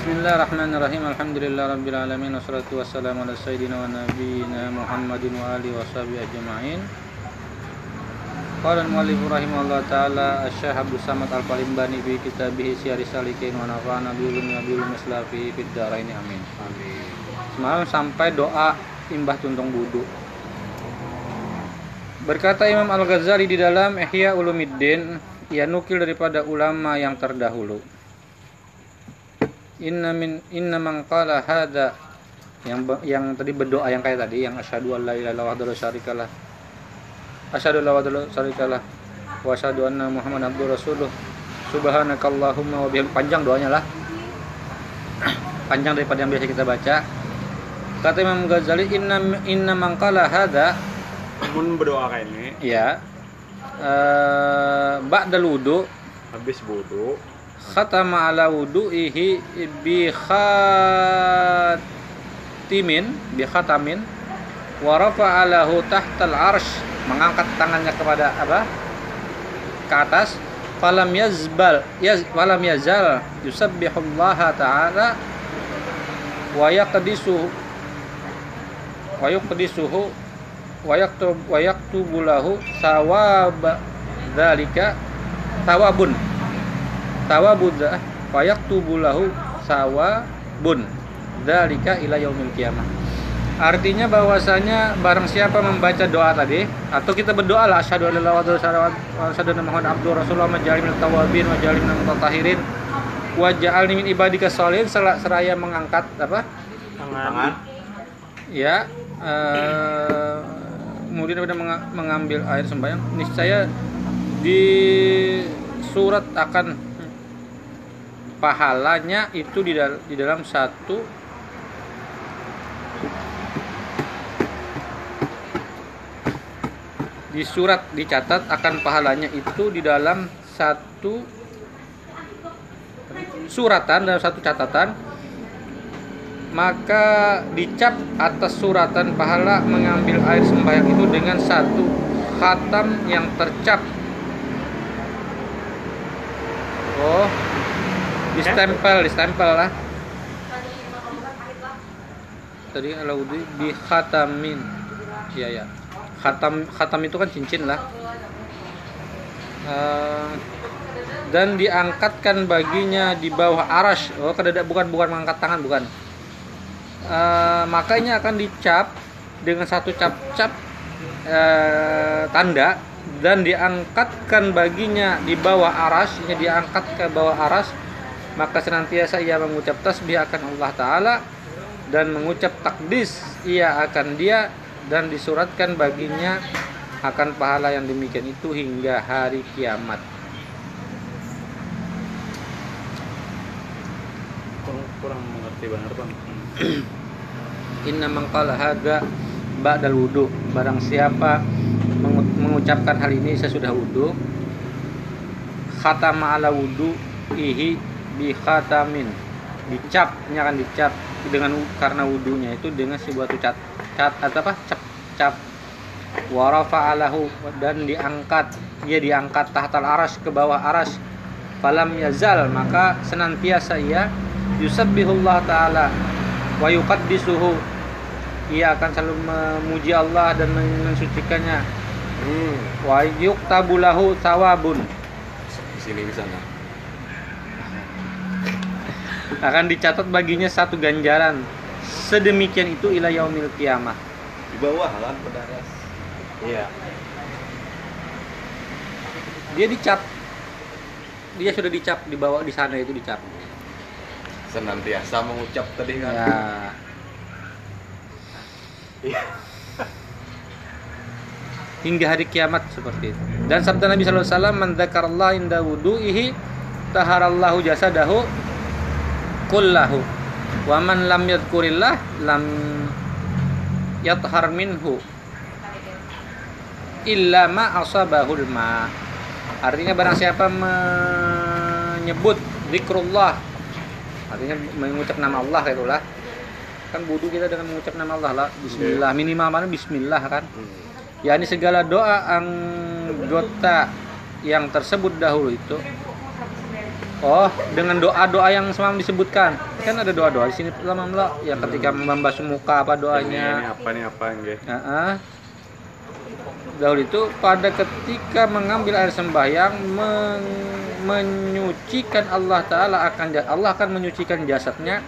Bismillahirrahmanirrahim. Alhamdulillah rabbil alamin wassalatu wassalamu ala sayyidina wa nabiyyina Muhammadin wa alihi washabihi ajma'in. Qala al-muallif rahimahullah taala Asy-Syaikh Abdul Samad Al-Palimbani bi kitabih Syiar Salikin wa nafa'ana bi ulumi wa bi ulumi islafi fid amin. Amin. Semalam sampai doa imbah tuntung wudu. Berkata Imam Al-Ghazali di dalam Ihya Ulumuddin, ia nukil daripada ulama yang terdahulu. Inna min inna man qala hadza yang yang tadi berdoa yang kayak tadi yang asyhadu an la ilaha illallah la syarikalah. Asyhadu an la ilaha syarikalah wa asyhadu anna Muhammadan abduhu rasuluh. Subhanakallahumma wa bihamdika panjang doanya lah. panjang daripada yang biasa kita baca. Kata Imam Ghazali inna inna man qala hadza Mun berdoa kayak ini ya eh ba'dal wudu habis wudu khatama ala wudu'ihi bi khatimin bi khatamin wa rafa'alahu tahtal arsh mengangkat tangannya kepada apa? Ke atas. Falam yazbal yaz falam yazal yusabbihullaha ta'ala wa yaqdisuhu wa yuqdisuhu wa yaktub wa yaktubu lahu sawab dzalika tawabun tawabudha wa yaktubu lahu sawabun. Dzalika ila yaumil qiyamah. Artinya bahwasanya barang siapa membaca doa tadi atau kita berdoa lah asyhadu an la ilaha illallah wa asyhadu anna muhammadan abduhu rasulullah minat tawabin wa ja'alni minal mutatahhirin wa ja'alni min ibadika sholihin seraya mengangkat apa? Tangan. Ya eh, kemudian pada menga- mengambil air sembahyang niscaya di surat akan pahalanya itu di, dal- di dalam satu di surat dicatat akan pahalanya itu di dalam satu suratan dalam satu catatan. Maka dicap atas suratan pahala mengambil air sembahyang itu dengan satu khatam yang tercap. Oh distempel distempel lah. Tadi ala wudhu di khatamin. Iya ya khatam khatam itu kan cincin lah. Eh, dan diangkatkan baginya di bawah arash. Oh kedada bukan bukan mengangkat tangan bukan. Eh, makanya akan dicap dengan satu cap-cap eh, tanda dan diangkatkan baginya di bawah aras ini diangkat ke bawah aras maka senantiasa ia mengucap tasbih akan Allah Ta'ala dan mengucap takdis ia akan dia dan disuratkan baginya akan pahala yang demikian itu hingga hari kiamat. Kurang, kurang mengerti benar bang. Inna mangkala haga ba'dal wudu. Barang siapa mengu- mengucapkan hal ini sesudah wudu Khatama ala wudu ihi bi khatamin. Dicap, ini akan dicap dengan karena wudunya itu dengan sebuah cat cat atau apa? Cap cap. Warafa alahu dan diangkat. Dia diangkat tahtal aras ke bawah aras. Falam yazal maka senantiasa ia yusabbihullah taala wa yuqaddisuhu. Ia akan selalu memuji Allah dan mensucikannya. Hmm. wa yuktabu lahu sawabun di sini di sana akan dicatat baginya satu ganjaran. Sedemikian itu ila yaumil kiamah di bawah lah pedaras iya. Dia dicap. Dia sudah dicap di bawah di sana itu dicap. Senantiasa mengucap tadi kan. Ya hingga hari kiamat seperti itu. Dan sabda Nabi wasallam man dzakarallaha inda wudu'ihi taharallahu jasadahu kullahu. Wa man lam yadhkurillah lam yathhar minhu. Illa ma asabahul ma. Artinya barang siapa menyebut zikrullah artinya mengucap nama Allah itulah. Kan wudu kita dengan mengucap nama Allah lah. Bismillah minimal mana bismillah kan? Hmm. yakni segala doa anggota yang tersebut dahulu itu oh dengan doa-doa yang semalam disebutkan. Kan ada doa-doa di sini lama lah ya ketika membasuh muka apa Ini doanya apa nih apa nggih? Heeh. Dahulu itu pada ketika mengambil air sembahyang men- menyucikan Allah taala akan Allah akan menyucikan jasadnya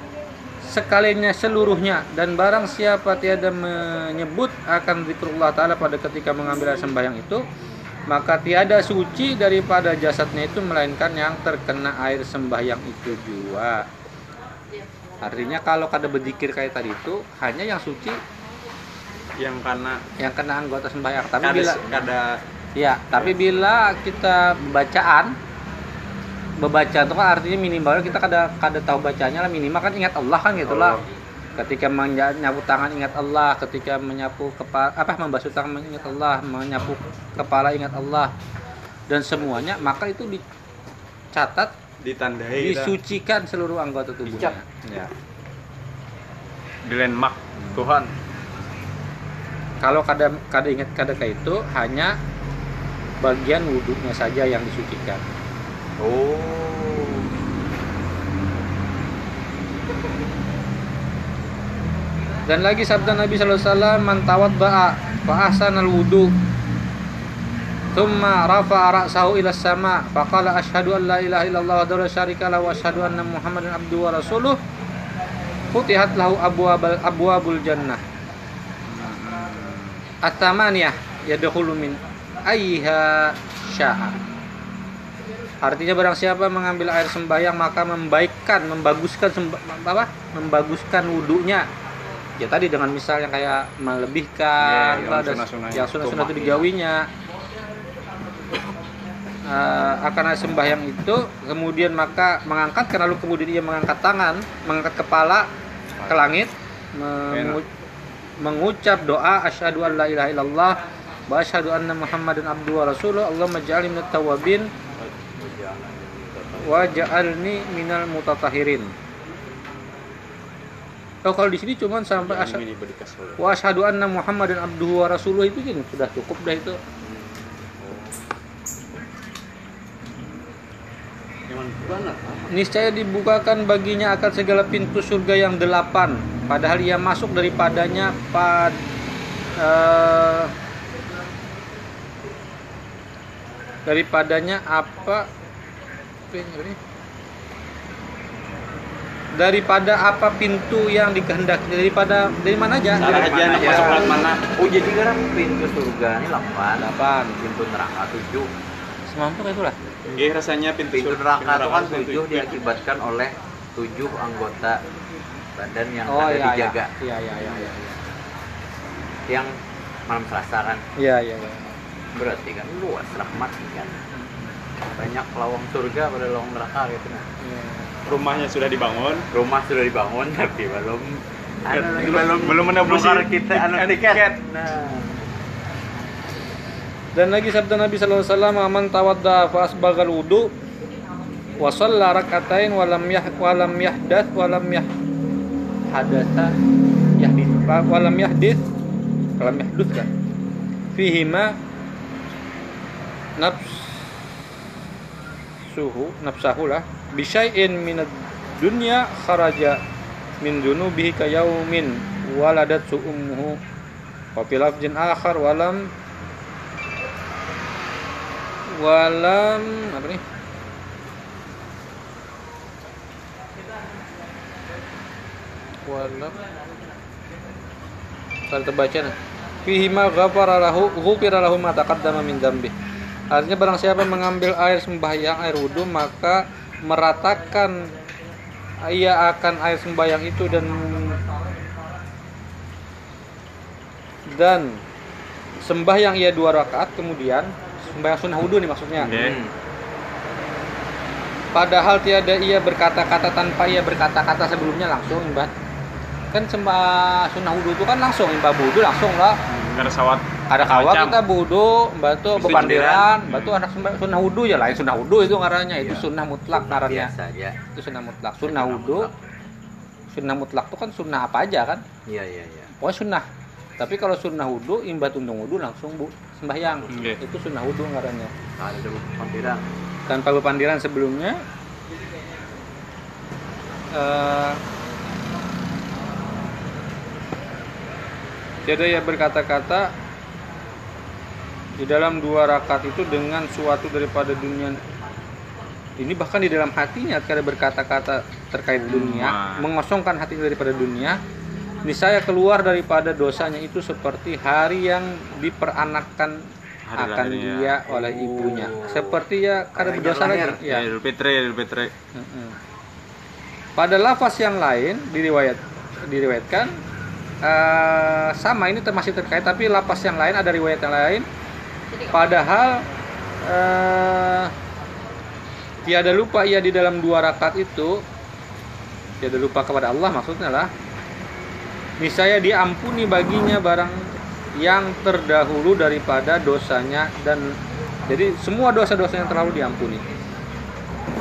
sekalinya seluruhnya. Dan barang siapa tiada menyebut akan zikrullah taala pada ketika mengambil air sembahyang itu maka tiada suci daripada jasadnya itu melainkan yang terkena air sembahyang itu juga. Artinya kalau kada berzikir kayak tadi itu hanya yang suci Yang karena yang kena anggota sembahyang. Tapi kada bila kada ya, tapi bila kita bacaan membaca itu kan artinya minimal kita kada kada tahu bacanya lah minimal kan ingat Allah kan gitulah. Oh. Ketika menyapu tangan ingat Allah, ketika menyapu kepala apa membasuh tangan ingat Allah, menyapu kepala ingat Allah dan semuanya maka itu dicatat ditandai dah. disucikan seluruh anggota tubuhnya. Ya. di landmark Tuhan. Kalau kada kada ingat kada kayak itu hanya bagian wudhunya saja yang disucikan. Oh. Dan lagi sabda Nabi sallallahu alaihi wasallam man tawadda'a fa ahsana al-wudu thumma rafa'a ra'sahu ila sama faqala asyhadu an la ilaha illallah wa la syarika lahu wa asyhadu anna muhammadan abduhu wa rasuluh futihat lahu abwabul abwabul jannah at-tamaniyah yadkhulu min ayyiha sya'a Artinya barang siapa mengambil air sembahyang maka membaikkan, membaguskan apa? Membaguskan wudhunya. Ya tadi dengan misalnya kayak melebihkan Ya, yang apa, ada- sunnah-sunnahnya. yang sunnah-sunnah itu digawinya. Eh, akan sembahyang itu kemudian maka mengangkat lalu kemudian ia mengangkat tangan, mengangkat kepala ke langit, mengu- mengucap doa asyhadu an la ilaha illallah wa asyhadu anna muhammadan abduhu wa rasuluh Allahumma ja'alni minat tawabin wa ja'alni minal mutatahirin. Oh, kalau di sini cuman sampai asyhadu ini berdikas oleh. wa asyhadu anna muhammadan abduhu wa rasuluh itu kan sudah cukup dah itu. Niscaya dibukakan baginya akan segala pintu surga yang delapan. Padahal ia masuk daripadanya pad eh, daripadanya apa ini, apa ini? Daripada apa pintu yang dikehendaki daripada dari mana aja? Dari aja mana masuk lewat mana? Oh jadi kan pintu surga ini 8 delapan Pintu neraka 7 semampu kayak itulah. Nggih rasanya pintu, Pintu neraka itu kan pintu 7 diakibatkan oleh 7 anggota badan yang oh ada iya iya. dijaga iya iya iya iya Yang malam selasa kan? Iya iya iya. Berarti kan luas rahmat kan Banyak lawang surga pada lawang neraka gitu nah Iya. Rumahnya sudah dibangun. Rumah sudah dibangun tapi belum anu belum belum kita anu tiket. Nah. Dan lagi sabda Nabi sallallahu alaihi wasallam, "Man tawadda fa asbaghal wudu wa shalla rak'atain wa lam yah wa lam yahdats wa lam yah hadatsa yahdits wa lam yahdits wa lam yahdits kan. Fihima nafs suhu nafsahu lah bisyai'in minad dunya kharaja min dunubihi ka yaumin waladat ummuhu. Wa fil lafzin akhar walam walam apa nih walam. Kalau terbaca nah fihi ma ghafara lahu ghufira lahu ma taqaddama min dzambi artinya barang siapa mengambil air sembahyang air wudhu maka meratakan ia akan air sembahyang itu dan dan sembahyang ia dua rakaat kemudian sembahyang sunnah wudhu nih maksudnya Nggih. Hmm. Padahal tiada ia berkata-kata tanpa ia berkata-kata sebelumnya langsung imbah. Kan sembah sunnah wudhu itu kan langsung imbah wudhu langsung lah. Karena sawat Ada Macam. kita tuh Mesti bepandiran, tuh anak sunnah wudhu ya lain sunnah wudhu itu ngarannya itu Iya. sunnah mutlak ngarannya. Biasa aja Itu sunnah mutlak. Sunnah wudhu, sunnah mutlak itu kan sunnah apa aja kan? Iya iya iya Pokoknya sunnah. Tapi kalau sunnah wudhu, imbah tundung wudhu langsung bu sembahyang. Itu sunnah wudhu ngarannya. Ada panggilan tanpa bepandiran sebelumnya eh, tiada ia berkata-kata di dalam dua rakaat itu dengan suatu daripada dunia ini bahkan di dalam hatinya kada berkata-kata terkait dunia Wah. mengosongkan hatinya daripada dunia ini saya keluar daripada dosanya itu seperti hari yang diperanakkan Hari akan lahirnya. dia oleh ibunya seperti ya Hari berdosa lagi Ya, ya. Mm-mm. Pada lafaz yang lain diriwayat diriwayatkan eh, sama ini masih terkait tapi lafaz yang lain ada riwayat yang lain padahal eh, tiada lupa ia di dalam dua rakaat itu tiada lupa kepada Allah maksudnya lah. Niscaya diampuni baginya barang yang terdahulu daripada dosanya dan jadi semua dosa-dosa yang terlalu diampuni.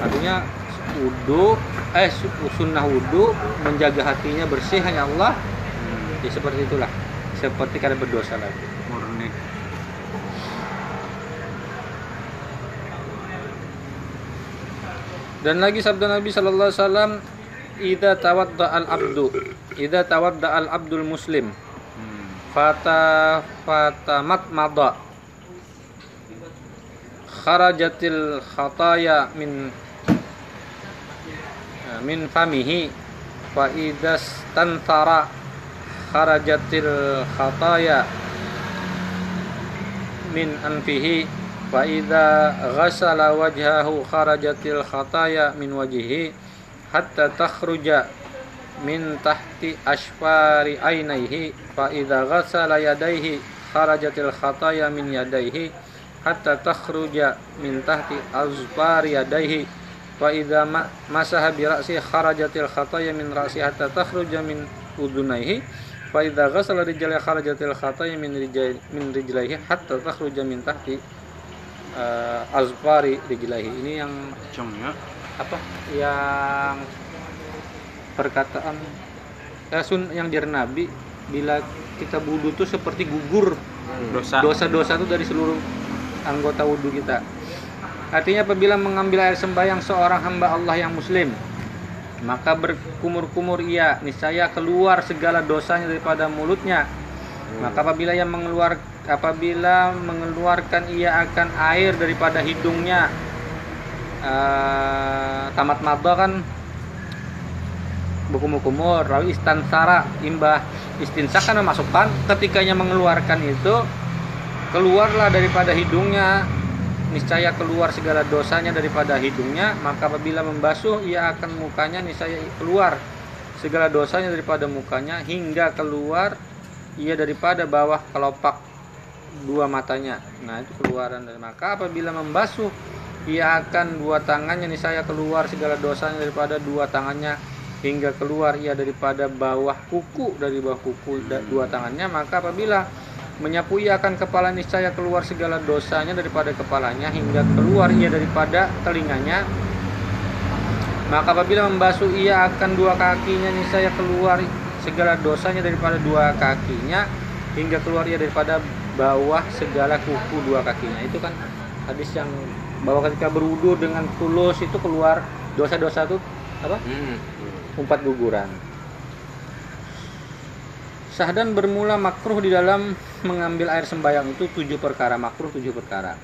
Artinya wudhu eh su- sunnah wudhu menjaga hatinya bersih hanya Allah. Ya seperti itulah. Seperti kada berdosa lagi dan lagi sabda Nabi Sallallahu Alaihi Wasallam Ida tawadda al abdu Ida tawadda al abdul muslim Hmm. Fata fatamat mada Kharajatil khataya min min famihi fa idas tantara kharajatil khataya min anfihi fa idza ghasala wajhahu kharajatil khataya min wajhihi hatta takhruja min tahti ashfari ainaihi fa idza ghasala yadayhi kharajatil khataya min yadayhi hatta takhruja min tahti azfari yadayhi fa idza ma- masaha bi ra'si kharajatil khataya min ra'si hatta takhruja min udunaihi fa idza ghasala rijlaihi kharajatil khataya min rijlaihi hatta takhruja min tahti eh, azfari rijlaihi ini yang Cung ya. apa? Yang perkataan eh, sun yang dari Nabi bila kita wudhu tuh seperti gugur. Dosa. dosa-dosa itu dari seluruh anggota wudhu kita. Artinya apabila mengambil air sembahyang seorang hamba Allah yang muslim maka berkumur-kumur ia niscaya keluar segala dosanya daripada mulutnya. Maka apabila ia mengeluar apabila mengeluarkan ia akan air daripada hidungnya. Eh, tamat madha kan? Berkumur-kumur. Lalu istansara imbah istinsak kan memasukkan ketikanya mengeluarkan itu keluarlah daripada hidungnya. Niscaya keluar segala dosanya daripada hidungnya. Maka apabila membasuh ia akan mukanya niscaya keluar segala dosanya daripada mukanya. Hingga keluar ia daripada bawah kelopak dua matanya. Nah itu keluaran dari maka apabila membasuh ia akan dua tangannya. Niscaya keluar segala dosanya daripada dua tangannya hingga keluar ia daripada bawah kuku dari bawah kuku dua tangannya. Maka apabila menyapu ia akan kepala. Niscaya keluar segala dosanya daripada kepalanya hingga keluar ia daripada telinganya. Maka apabila membasuh ia akan dua kakinya. Niscaya keluar segala dosanya daripada dua kakinya hingga keluar ia daripada bawah segala kuku dua kakinya itu kan hadis yang bahwa ketika berwudu dengan tulus itu keluar dosa-dosa itu apa Hmm. empat guguran Sahdan bermula makruh di dalam mengambil air sembayang itu tujuh perkara makruh tujuh perkara.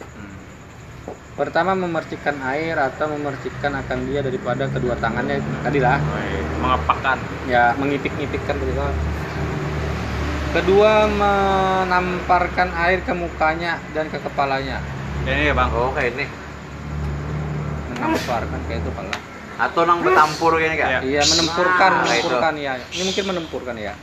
Pertama memercikkan air atau memercikkan akan dia daripada kedua tangannya tadilah Baik. Mengepakkan. ya mengipik-ngipikkan begitu. Kedua menamparkan air ke mukanya dan ke kepalanya. Ini ya bang. Oh kayak ini. Menamparkan kayak itu pala. Atau nang betampur gini Iya. kan? Iya menempurkan, Nah, itu. menempurkan ya. Ini mungkin menempurkan ya.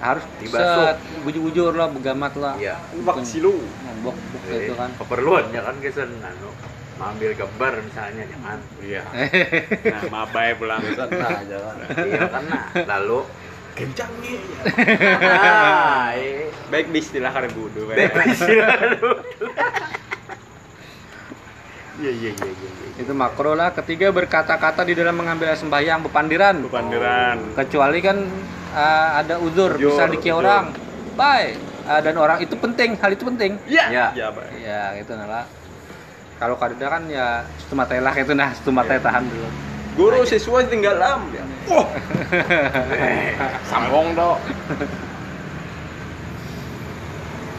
Harus Dibasuh. bujur-bujur lah, begamat lah. Iya. Ubak silu. Membok bok itu kan. Keperluannya kan kesen anu mengambil gambar misalnya jangan. Iya. Nah, mabai pulang. Nah, aja kan. iya kan nah. Lalu Kencang nih. ah, iya. Baik di istilah karena budu. Iya iya iya iya. iya. Itu makro lah. Ketiga berkata-kata di dalam mengambil sembahyang bepandiran. Panderan. Kecuali kan uh, ada uzur, Uzur, bisa dikira orang. Bye. Uh, dan orang itu penting, hal itu penting. Ya. Ya, baik. Ya, gitu nah lah. Kalau kada kan ya cuma telah itu nah, cuma teh tahan dulu. Guru siswa tinggal lam. Ya. Wah. Sambung dong.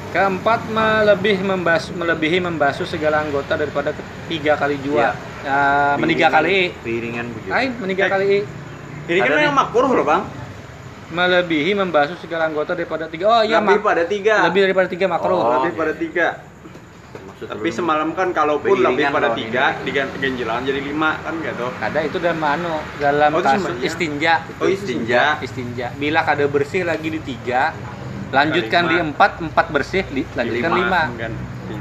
Keempat melebih membas melebihi membasuh segala anggota daripada tiga kali jua. Ya, meniga kali. Piringan begitu. Ain meniga Eh. kali. Ini kan yang makruh loh bang. Melebihi membasuh segala anggota daripada tiga. Oh iya Lebih pada tiga. Lebih daripada tiga makruh. Oh. Lebih pada tiga. Tapi semalam kan kalaupun lebih pada tiga, diganti ganjilan jadi lima kan gitu. Ada itu dalam anu dalam Oh, kasus istinja. Oh istinja. Istinja. Bila kada bersih lagi di tiga, lanjutkan Lima. di empat, empat bersih, di, lanjutkan lima. Ganti.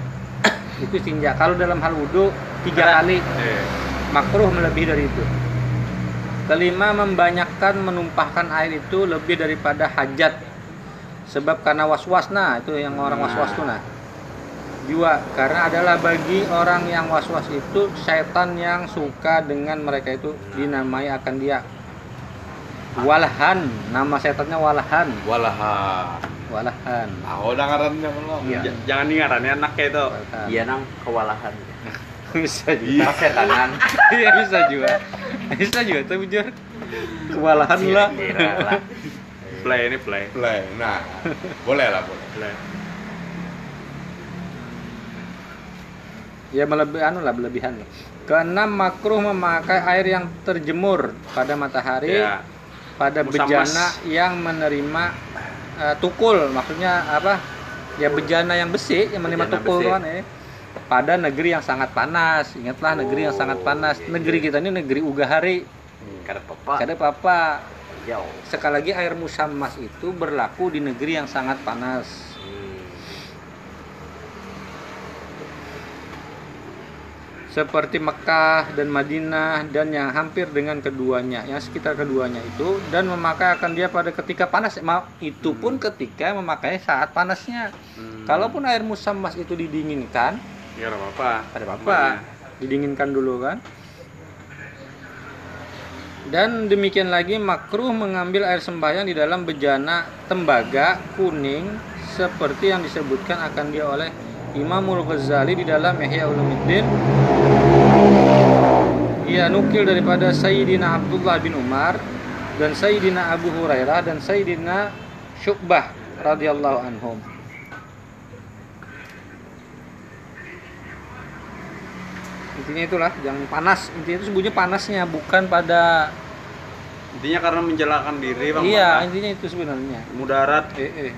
Itu istinja. Kalau dalam hal wudhu tiga kali Eh, makruh melebihi dari itu. Kelima membanyakkan menumpahkan air itu lebih daripada hajat. Sebab karena was-was nah itu yang orang Nah. was-was tuh nah. Dua, karena adalah bagi orang yang was-was itu syaitan yang suka dengan mereka itu dinamai akan dia. Walahan, nama setannya walahan, Walaha. walahan. Tahu udah ngarannya belum? Iya. j- jangan dengarannya anak kayak itu. Walahan. Iya nang kewalahan. bisa juga. Pakai tangan. Iya bisa juga. Bisa juga tapi jujur. Kewalahan lah. Kira lah. Play ini play. Play. Nah, boleh lah boleh. Play. Ya melebih anu lah berlebihan lah. Keenam makruh memakai air yang terjemur pada matahari Ya. pada Musammas. bejana yang menerima eh, tukul maksudnya apa ya bejana yang besi yang menerima Bejana tukul besi. kan ya pada negeri yang sangat panas ingatlah negeri yang sangat panas iya, negeri kita ini negeri ugahari Kada apa-apa. kada apa-apa Jauh. sekali lagi air musammas itu berlaku di negeri yang sangat panas Hmm. Seperti Mekah dan Madinah dan yang hampir dengan keduanya yang sekitar keduanya itu dan memakai akan dia pada ketika panas. Ma- itu pun ketika memakai saat panasnya. Hmm. kalaupun air musammas itu didinginkan Ya nggak apa-apa. ada apa didinginkan dulu kan. Dan demikian lagi makruh mengambil air sembahyang di dalam bejana tembaga kuning seperti yang disebutkan akan dia oleh Imamul Ghazali di dalam Ihya Ulumuddin ia nukil daripada Sayyidina Abdullah bin Umar dan Sayyidina Abu Hurairah dan Sayyidina Syu'bah radhiyallahu anhum intinya itulah jangan panas intinya itu sebutnya panasnya bukan pada Intinya karena menjelakan diri bang. iya Pak. intinya itu sebenarnya Mudarat. eh, eh.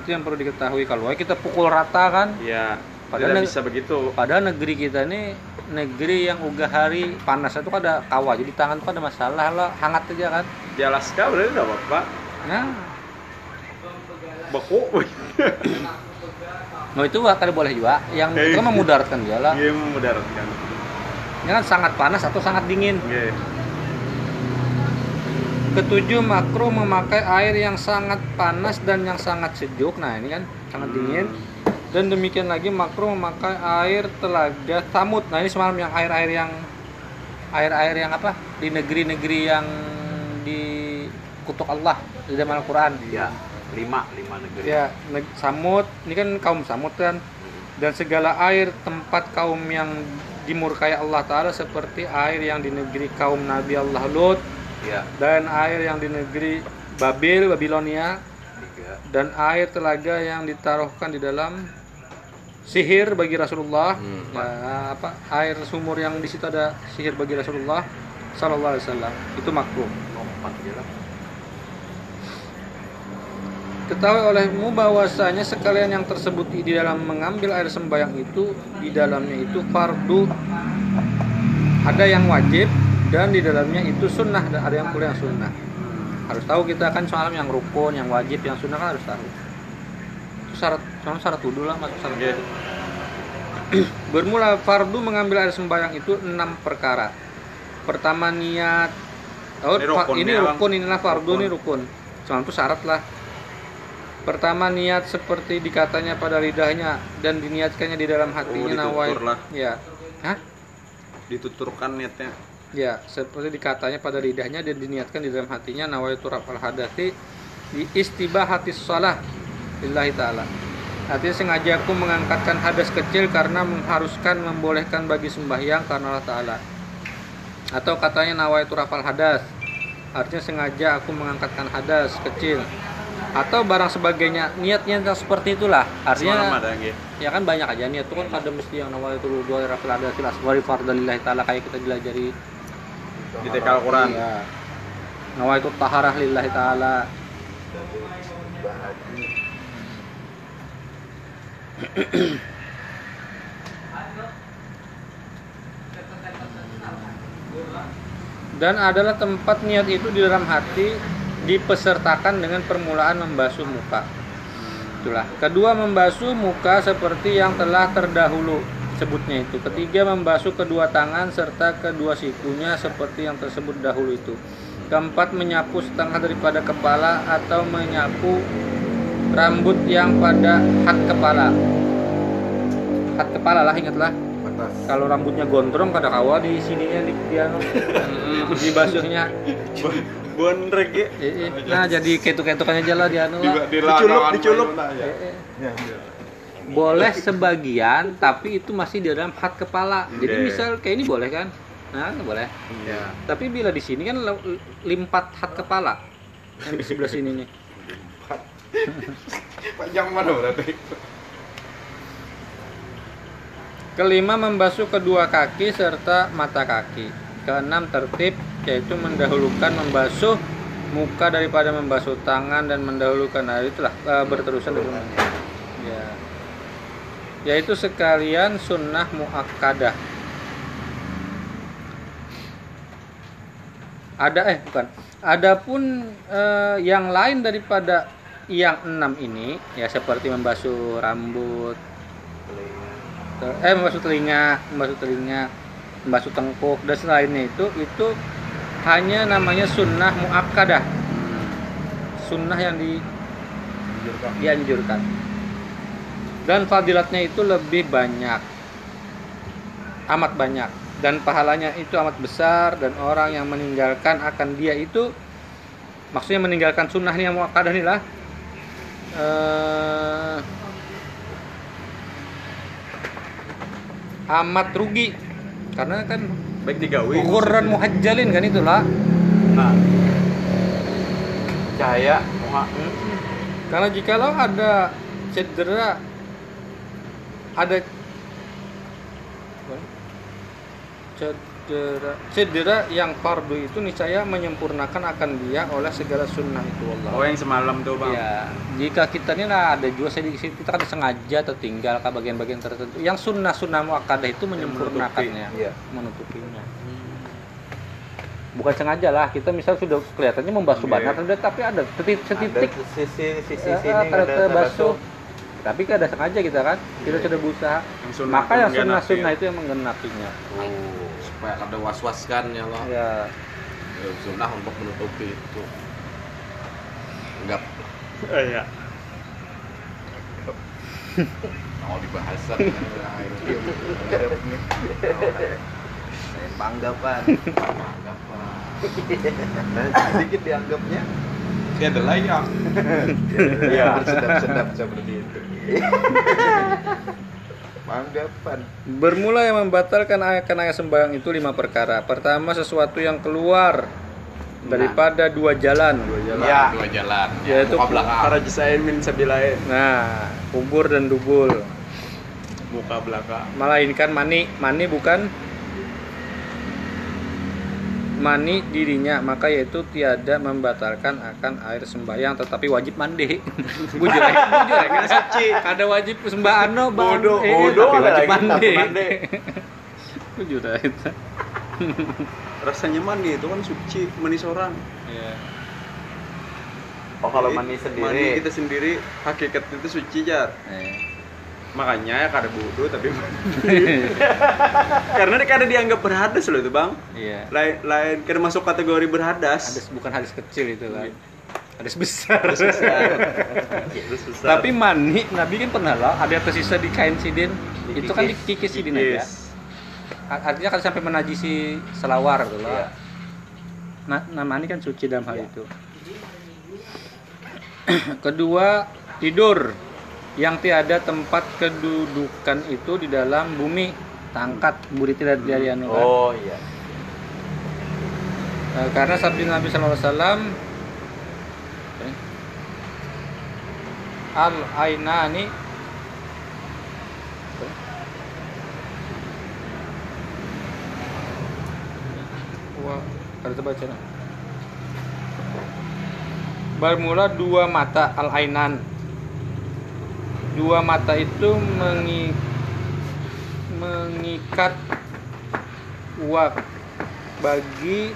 Itu yang perlu diketahui kalau kita pukul rata kan Ya. Padahal Tidak bisa begitu. padahal negeri kita ini negeri yang uga hari panas itu kan ada kawah jadi tangan tuh ada masalah lah hangat aja kan Di Alaska berarti nggak apa-apa. nah Beku. no itu kada boleh juga yang itu kan memudaratkan dia lah Iya memudaratkan. ini kan sangat panas atau sangat dingin Iya. Ketujuh makruh memakai air yang sangat panas dan yang sangat sejuk. Nah ini kan sangat dingin. Dan demikian lagi makruh memakai air telaga samut. Nah ini semalam yang air-air yang air-air yang apa di negeri-negeri yang dikutuk Allah di dalam Al-Quran. Ya, lima, lima negeri. Ya neg- samut. Ini kan kaum samut kan. Dan segala air tempat kaum yang dimurkai Allah Taala seperti air yang di negeri kaum Nabi Allah Lut Ya, dan air yang di negeri Babil, Babilonia, tiga. dan air telaga yang ditaruhkan di dalam sihir bagi Rasulullah. Hmm. Ya, apa air sumur yang di situ ada sihir bagi Rasulullah Sallallahu Alaihi Wasallam itu makruh. Ketahui olehmu bahwasanya sekalian yang tersebut di dalam mengambil air sembahyang itu di dalamnya itu fardu ada yang wajib dan di dalamnya itu sunnah dan ada yang pula yang sunnah harus tahu kita kan soal yang rukun yang wajib yang sunnah kan harus tahu itu syarat soalnya syarat wudhu lah masuk syarat wudhu. bermula fardu mengambil air sembahyang itu enam perkara pertama niat oh, Ini rukun ini ya, rukun inilah fardu Rukun. ini rukun soalnya itu syarat lah Pertama niat seperti dikatanya pada lidahnya dan diniatkannya di dalam hatinya ditutur nawai. lah. Ya. Hah? Dituturkan niatnya. Ya, seperti dikatanya pada lidahnya dan diniatkan di dalam hatinya nawaitu rafal hadati di istibahati shalah lillahi taala. Artinya sengaja aku mengangkatkan hadas kecil karena mengharuskan membolehkan bagi sembahyang karena Allah taala. atau katanya nawaitu rafal hadas artinya sengaja aku mengangkatkan hadas kecil atau barang sebagainya niatnya yang seperti itulah artinya ada ya kan banyak aja niat itu kan kadang mesti yang nawaitu wudu rafal hadas asghari fardalillahi taala kayak kita dilajari Di TK Al-Quran. Iya. nawaitu taharah lillahi taala dan adalah tempat niat itu di dalam hati dipesertakan dengan permulaan membasuh muka. Itulah. Kedua membasuh muka seperti yang telah terdahulu sebutnya itu. Ketiga membasuh kedua tangan serta kedua sikunya seperti yang tersebut dahulu itu. Keempat menyapu setengah daripada kepala atau menyapu rambut yang pada hat kepala. Hat kepala lah ingatlah. Kalau rambutnya gondrong kada kawa di sininya di piano di basuhnya. Bonrek ya. Nah jadi ketuk-ketukannya aja lah di anu lah. di Diculuk, diculuk. Boleh sebagian tapi itu masih di dalam hat kepala. Jadi Oke. misal kayak ini boleh kan? Nah, boleh. Iya. Tapi bila di sini kan limpat hat kepala. Yang di sebelah sini nih. Panjang mana berarti? Kelima membasuh kedua kaki serta mata kaki. Keenam tertib yaitu mendahulukan membasuh muka daripada membasuh tangan dan mendahulukan nah itulah eh, berterusan dengan ya yaitu sekalian sunnah muakkadah. Ada eh bukan. Adapun eh, yang lain daripada yang enam ini ya seperti membasuh rambut eh membasuh telinga membasuh telinga membasuh tengkuk dan selainnya itu itu hanya namanya sunnah muakkadah. Sunnah yang di dianjurkan dan fadilatnya itu lebih banyak amat banyak dan pahalanya itu amat besar dan orang yang meninggalkan akan dia itu maksudnya meninggalkan sunnah yang muakkadah nih lah eh, amat rugi karena kan Baik digawe. ukuran muhajjalin kan itulah Nah. Cahaya muka. karena jikalau ada cedera ada cedera cedera yang fardu itu niscaya menyempurnakan akan dia oleh segala sunnah itu Allah Oh yang semalam tuh bang. Ya, jika kita ini nah, ada juga sedikit kita kan sengaja tertinggal ke bagian-bagian tertentu. Yang sunnah-sunnah muakkadah itu menyempurnakannya, Iya. menutupinya. Bukan sengaja lah, kita misal sudah kelihatannya membasuh Oke. banyak, ada- tapi ada setitik, setitik Ada sisi sisi eh, sini kada ada terbasuh. Tapi kada sengaja kita kan, kita Iya. sudah berusaha. Yang sunnah Maka yang menggenapi sunnah-sunnah ya. itu yang menggenapinya. Oh, supaya ada was-was kan ya loh. Ya, Ya, Sunnah untuk menutupi itu. Enggak Oh iya. mau dibahasan. Banggapan. Sedikit dianggapnya. Dia ada layak. Iya, sedap-sedap seperti itu. Banggapan. bermula yang membatalkan akan ayat sembahyang itu lima perkara. Pertama sesuatu yang keluar daripada dua jalan. Ya. Dua jalan. Yaitu muka belakang. Para jisain min sabilain. Nah, kubur dan dubul. Muka belakang. Melainkan mani, mani bukan mani dirinya, maka yaitu tiada membatalkan akan air sembahyang tetapi wajib mandi. bujur bujur ya. Kan suci. Ada wajib sembahan no. Bodoh, Eh, bodoh tapi wajib mandi. ya itu. Rasanya mandi itu kan suci, mandi seorang. Iya. Oh kalau mandi sendiri. Mandi kita sendiri, hakikat itu suci jar. Eh. Makanya ya kada bodoh tapi karena dia kada dianggap berhadas loh itu bang. Iya. Lain lain kada masuk kategori berhadas. Hadis bukan hadis kecil itu kan. Hadis besar. Terus susah. Tapi mani Nabi kan pernah lah ada yang tersisa di kain sidin. Itu kan Dikikis. dikikis sidin aja. Artinya kan sampai menajisi selawar gitu Iya. lah. Nah, nah, mani kan suci dalam hal Iya. itu. Kedua, tidur yang tiada tempat kedudukan itu di dalam bumi tangkat buri tidak dari anu kan. Oh iya. Eh, karena sabda Nabi sallallahu alaihi wasallam al ainani Wah, harus baca nak. Bermula dua mata al ainan. Dua mata itu mengi, mengikat uap bagi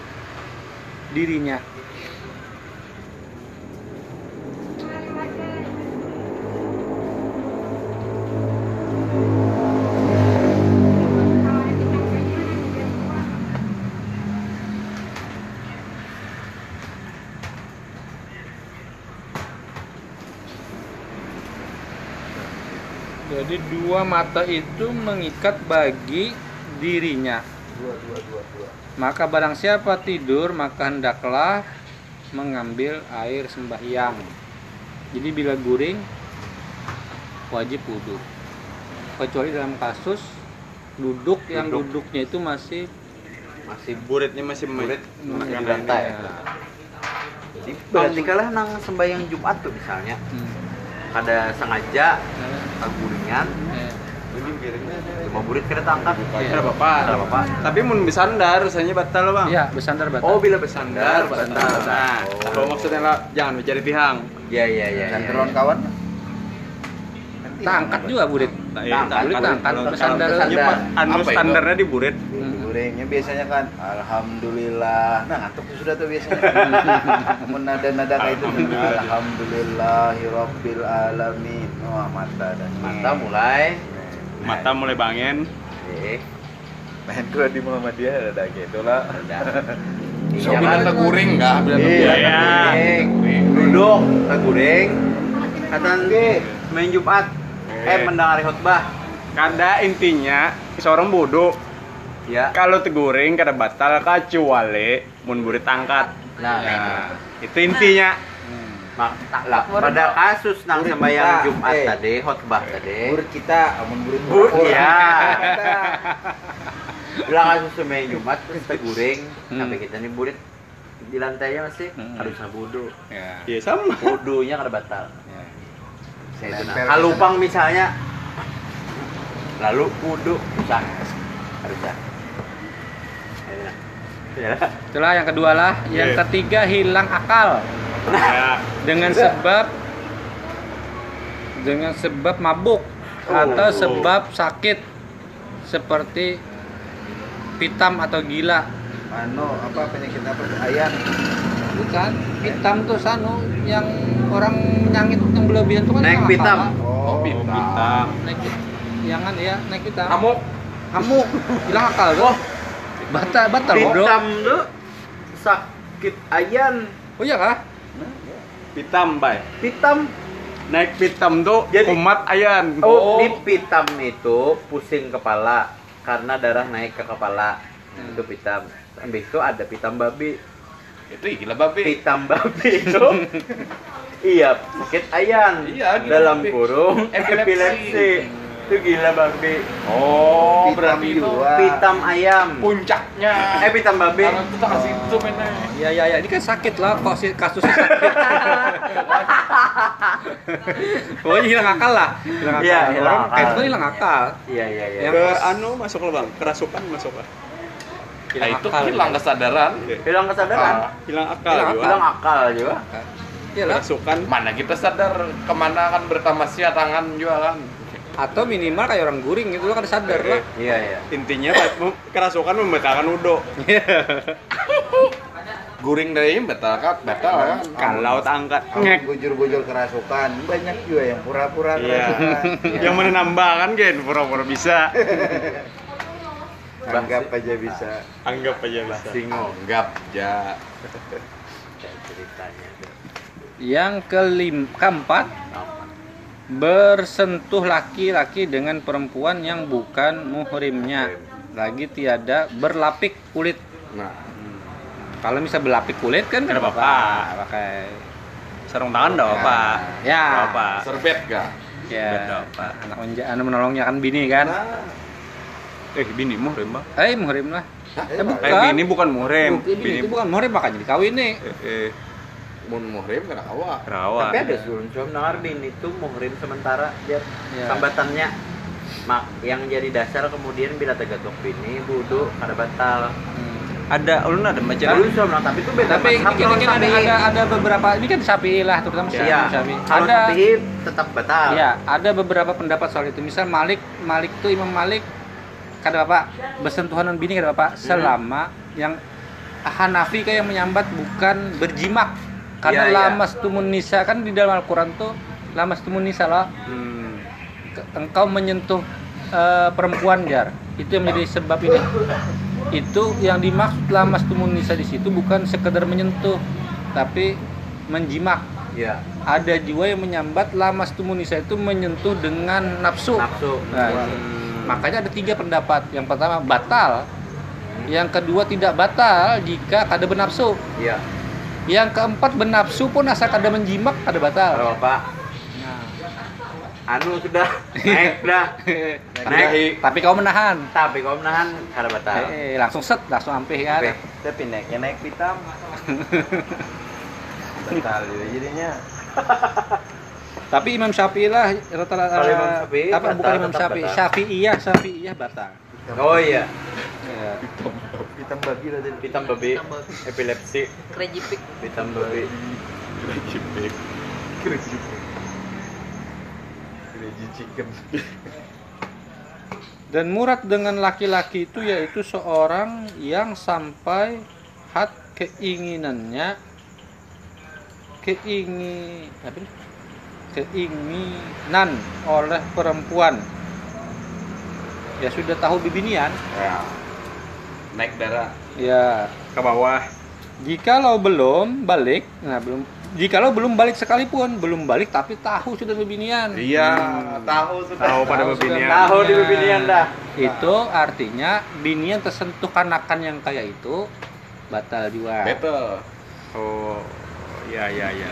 dirinya. Jadi dua mata itu mengikat bagi dirinya. Dua, dua, dua, dua. Maka barang siapa tidur maka hendaklah mengambil air sembahyang. Jadi bila guring wajib wudhu. Kecuali dalam kasus duduk yang Duduk. duduknya itu masih Masih Buritnya masih burit masih di lantai. ya. Jadi berarti kalah nang sembahyang Jumat tuh misalnya Hmm. ada sengaja Eh, kaguringan eh. Ini piringnya ada. cuma burit kena tangkap Iya. Ada apa-apa. Ada apa-apa. Tapi mun bersandar rasanya batal bang. Iya, bersandar batal. oh bila bersandar Bersandar, batal Nah, oh. kalau maksudnya lah jangan mencari tihang. iya iya iya Dan iya, turun iya. kawan Tangkat juga burit. Iya, Bersandar. Iya, Anu Apa itu? standarnya di burit. Hmm. gorengnya biasanya kan alhamdulillah nah ngantuk tuh sudah tuh biasanya mun nada-nada kayak itu alhamdulillahirabbil alamin wah mata dan mata mulai Mata mulai bangen. eh main kalau di Muhammadiyah ada gitu lah So, Iya, bila kan? teguring kah? Bila Iya. teguring. Guring. duduk kaguring kata main Jumat eh mendengar khotbah Kada intinya seorang bodoh ya kalau teguring kada batal kecuali mun burit angkat. nah Nah, itu intinya. Mak- lah, pada kasus nang sembahyang kita, Jumat eh. tadi khotbah tadi murid kita amun murid Bu, iya. Kita. bilang kasus sembahyang Jumat terus teguring Hmm. sampai kita nih burit di lantainya masih Hmm. harus wudhu Ya. Ya sama. wudhunya kada batal ya. Nah. Nempel kalupang misalnya lalu wudhu bisa harusnya ya Itulah yang kedua lah. Yang Iya. ketiga hilang akal Ya. dengan sebab dengan sebab mabuk atau Oh. sebab sakit seperti pitam atau gila. anu apa penyakit apa ayan Bukan, pitam tuh sanu yang orang nyangit yang berlebihan tuh kan Naik pitam. Oh, bintang. Naik jangan ya, naik pitam. Amuk. Hamuk, hilang akal tuh. Oh. Batal, batal bro. pitam tuh sakit ayan Oh iya kah? Pitam, bay. pitam Naik pitam tuh Jadi- kumat ayan. oh, di pitam itu pusing kepala karena darah naik ke kepala Hmm. itu pitam habis itu ada pitam babi Itu gila babi. pitam babi itu iya sakit ayan Iya, gila dalam babi. kurung Epilepsi. epilepsi itu gila babi Oh, Pitam berarti itu pitam ayam puncaknya. eh pitam babi Kalau itu tak kasih itu mainnya. Iya iya iya, ini kan sakit lah kok si kasusnya sakit. Pokoknya hilang akal lah. Hilang akal. Iya, hilang Orang akal. kayak itu kan hilang akal. iya iya iya Ke anu masuk lah bang, kerasukan masuk lah. Nah, itu akal. hilang kesadaran. hilang kesadaran Ah, Hilang akal Hilang juga. hilang akal juga Iya. Kerasukan. Mana kita sadar ke mana kan bertamasya tangan juga kan. Atau minimal kayak orang guring gitu lo kan sadar lah. iya iya Intinya bat- kerasukan membatalkan wudhu. Guring dari batal kan, batal kan. Kalau angkat bujur-bujur kerasukan banyak juga yang pura-pura Iya. kerasukan Yang mana nambah kan gen, pura-pura bisa. anggap aja bisa Anggap aja bisa. singo Anggap ja. Yang kelim keempat bersentuh laki-laki dengan perempuan yang bukan muhrimnya lagi tiada berlapik kulit Nah, kalau bisa berlapik kulit kan kenapa apa-apa. pakai Sarung tangan dah apa? ya apa? serbet gak? ya apa. anak menja anu menolongnya kan bini kan nah Eh, bini muhrim, Bang. Eh, muhrim lah. Eh, bukan. Eh, bini bukan muhrim. Bukan, bini itu bukan muhrim makanya dikawin nih. Eh, eh, Mun muhrim kena awak. rawa. Tapi ada sebelum sebelum dengar bini itu muhrim sementara dia Ya. sambatannya mak yang jadi dasar kemudian bila tegatok bini budu kada batal. Hmm. Ada, ulun ada baca. Lalu saya bilang tapi itu beda Tapi kalau mungkin ada, ada ada beberapa ini kan Syafi'i lah terutama Iya. Syafi'i. Kalau Ada Syafi'i tetap batal. Iya, ada beberapa pendapat soal itu. Misal Malik, Malik tuh Imam Malik kata Bapak bersentuhan dengan bini kata Bapak Hmm. selama yang Hanafi kayak yang menyambat bukan berjimak. Karena Iya, iya. lamas tumun nisa kan di dalam Al-Qur'an tuh lamas tumun nisa lah Hmm. engkau menyentuh eh, perempuan jar. Itu yang menjadi sebab ini. Itu yang dimaksud lamas tumun nisa di situ bukan sekedar menyentuh tapi menjimak. Iya. Ada jiwa yang menyambat lamas tumunisa itu menyentuh dengan nafsu. Nafsu. Nah, ini. makanya ada tiga pendapat. Yang pertama batal, yang kedua tidak batal jika kada bernafsu. Iya. Yang keempat bernafsu pun asal kada menjimak kada batal. Kalau Pak Nah. anu sudah naik dah. tapi, tapi kau menahan. Tapi kalau menahan kada batal. Eh, langsung set, langsung ampih kan. Tapi naiknya naik pitam. Batal juga jadinya. Tapi Imam Syafi'i lah rata-rata Kalau Imam Syafi'i apa batal, bukan Imam Syafi'i. Syafi'iyah, Syafi'iyah batal. Oh iya. Ya. Pitam babi lah tadi. Pitam babi epilepsi. Crazy pig. Pitam babi. Crazy pig. Crazy pig. Crazy chicken. Dan murad dengan laki-laki itu yaitu seorang yang sampai had keinginannya keingin apa ini? keinginan oleh perempuan ya sudah tahu bibinian Ya. Naik darah. ya Ke bawah. jikalau belum balik nah belum jikalau belum balik sekalipun belum balik tapi tahu sudah bibinian Iya, tahu sudah. Tahu pada bebinian. Tahu di bibinian dah. itu artinya binian tersentuh kanakan yang kayak itu batal juga Betul. Oh, ya ya ya.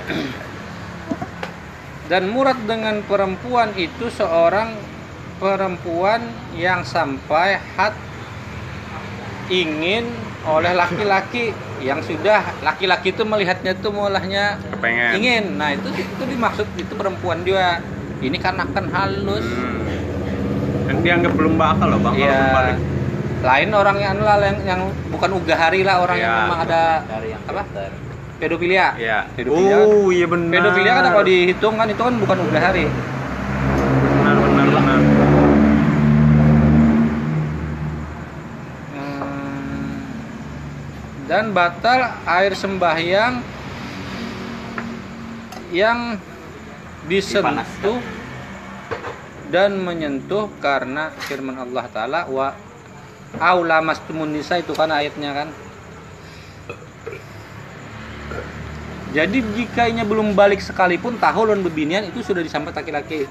dan murad dengan perempuan itu seorang perempuan yang sampai had ingin oleh laki-laki yang sudah laki-laki itu melihatnya itu mulahnya Kepengen. ingin nah itu itu dimaksud itu perempuan juga ini kanakan halus Hmm. Dan dianggap belum bakal loh bang balik. lain orang yang lah yang, yang bukan ugahari lah orang yang Iya. memang ada Dari yang apa pedofilia Iya. Pedofilia kan- Oh iya benar. pedofilia kan kalau dihitung kan itu kan bukan ugahari Benar benar benar. Hmm. Dan batal air sembahyang yang disentuh dan menyentuh karena firman Allah taala wa aula mastumun nisa itu kan ayatnya kan jadi jika inya belum balik sekalipun tahu dan bebinian itu sudah disambat laki-laki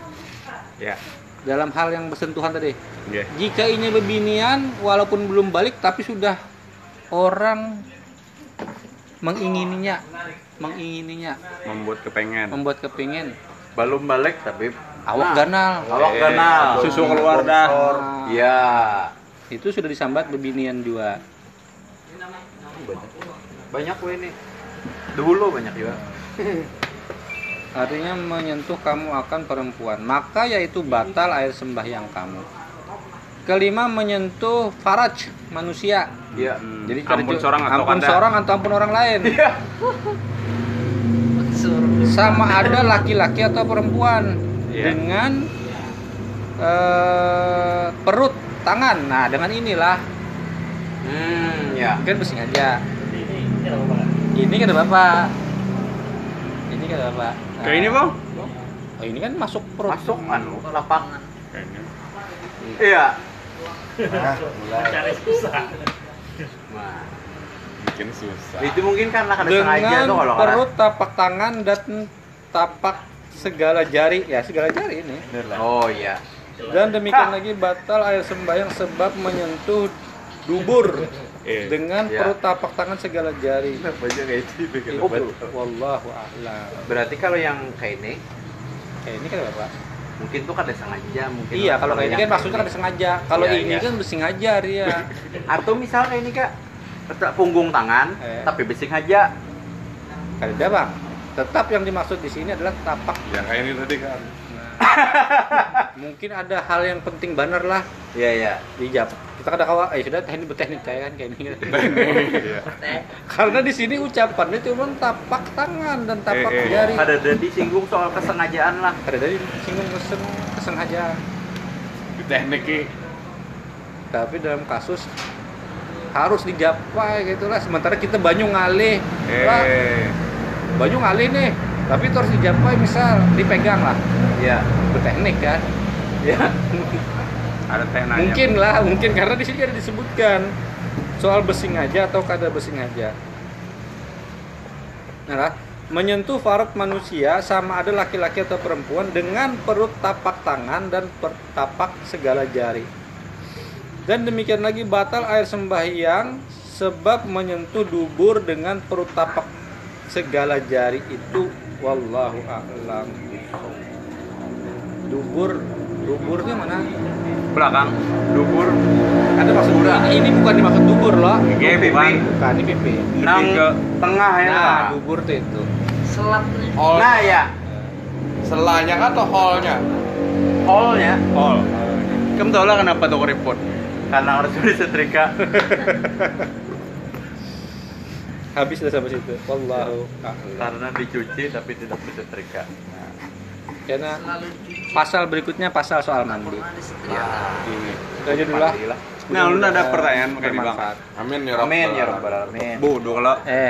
Ya. dalam hal yang bersentuhan tadi Iya. jika ini bebinian walaupun belum balik tapi sudah orang mengingininya mengingininya Membuat kepengen. membuat kepingin Belum balik tapi awak Nah. ganal awak Eh, kenal. susu keluar dah. Ah, Iya. itu sudah disambat bebinian juga Banyak gue ini. Dulu banyak juga. artinya menyentuh kamu akan perempuan maka yaitu batal air sembahyang kamu kelima menyentuh faraj manusia Iya. Hmm. jadi ampun seorang atau ampun seorang atau ampun orang lain sama ada laki-laki atau perempuan Iya. dengan eh, perut tangan nah dengan inilah Hmm, ya. kan bersengaja ini kata bapak ini kata bapak Nah, Kayak ini bang? oh ini kan masuk perut Masuk anu lapangan. Kayaknya. Iya. Nah, mulai. Nah, Bikin susah. itu mungkin karena kada sengaja dengan tuh kalau perut tapak tangan dan tapak segala jari ya segala jari ini. Oh iya. dan demikian lagi batal air sembahyang sebab menyentuh dubur Eh. dengan Ya. perut tapak tangan segala jari Kenapa aja kayak gitu? itu Kenapa? wallahu a'lam Berarti kalau yang kayak ini eh ini kan bapak mungkin tuh kada sengaja mungkin Iya, kalau kayak ini kan maksudnya kan sengaja. Kalau Iya, ini iya. kan sengaja dia. atau misal kayak ini kak letak punggung tangan Eh. tapi bising aja Kada bang. Tetap yang dimaksud di sini adalah tapak. yang kayak ini tadi kan Mungkin ada hal yang penting benar lah iya iya di Jap. Kita kada kawa, eh sudah teknik berteknik saya kan kayak ini. Iya. Karena di sini ucapannya cuma tapak tangan dan tapak Eh, eh. jari. ada ada disinggung soal kesengajaan lah Ada dari singgung kesen kesengaja. di teknik Tapi dalam kasus harus dijapai gitu lah. Sementara kita banyu ngalih. Lah, eh banyu ngalih nih. Tapi itu harus dijapai misal dipegang lah. iya Berteknik kan. iya Ada tenanya. Mungkin lah, mungkin karena di sini ada disebutkan soal besingaja atau kada besingaja. Nah, menyentuh farad manusia sama ada laki-laki atau perempuan dengan perut tapak tangan dan per- tapak segala jari. Dan demikian lagi batal air sembahyang sebab menyentuh dubur dengan perut tapak segala jari itu wallahu a'lam. Dubur duburnya mana? belakang. Dubur. Ada maksud ini, ini bukan dimaksud dubur loh. Iya, pipi. bukan, ini pipi. nang ke tengah ya. Nah, dubur tuh itu. hall. Nah ya selanya kan atau hallnya? Hallnya. Hall. Kamu tahu lah kenapa tuh repot? Karena harus disetrika Habis sudah sampai situ. Wallahu a'lam. karena dicuci tapi tidak disetrika nah, Karena pasal berikutnya pasal soal mandi. ya Itu aja dulu lah. Nah lu ada pertanyaan makanya bang Bermanfaat. amin ya amin ya rabbal rabbal alamin bodoh kalau Eh,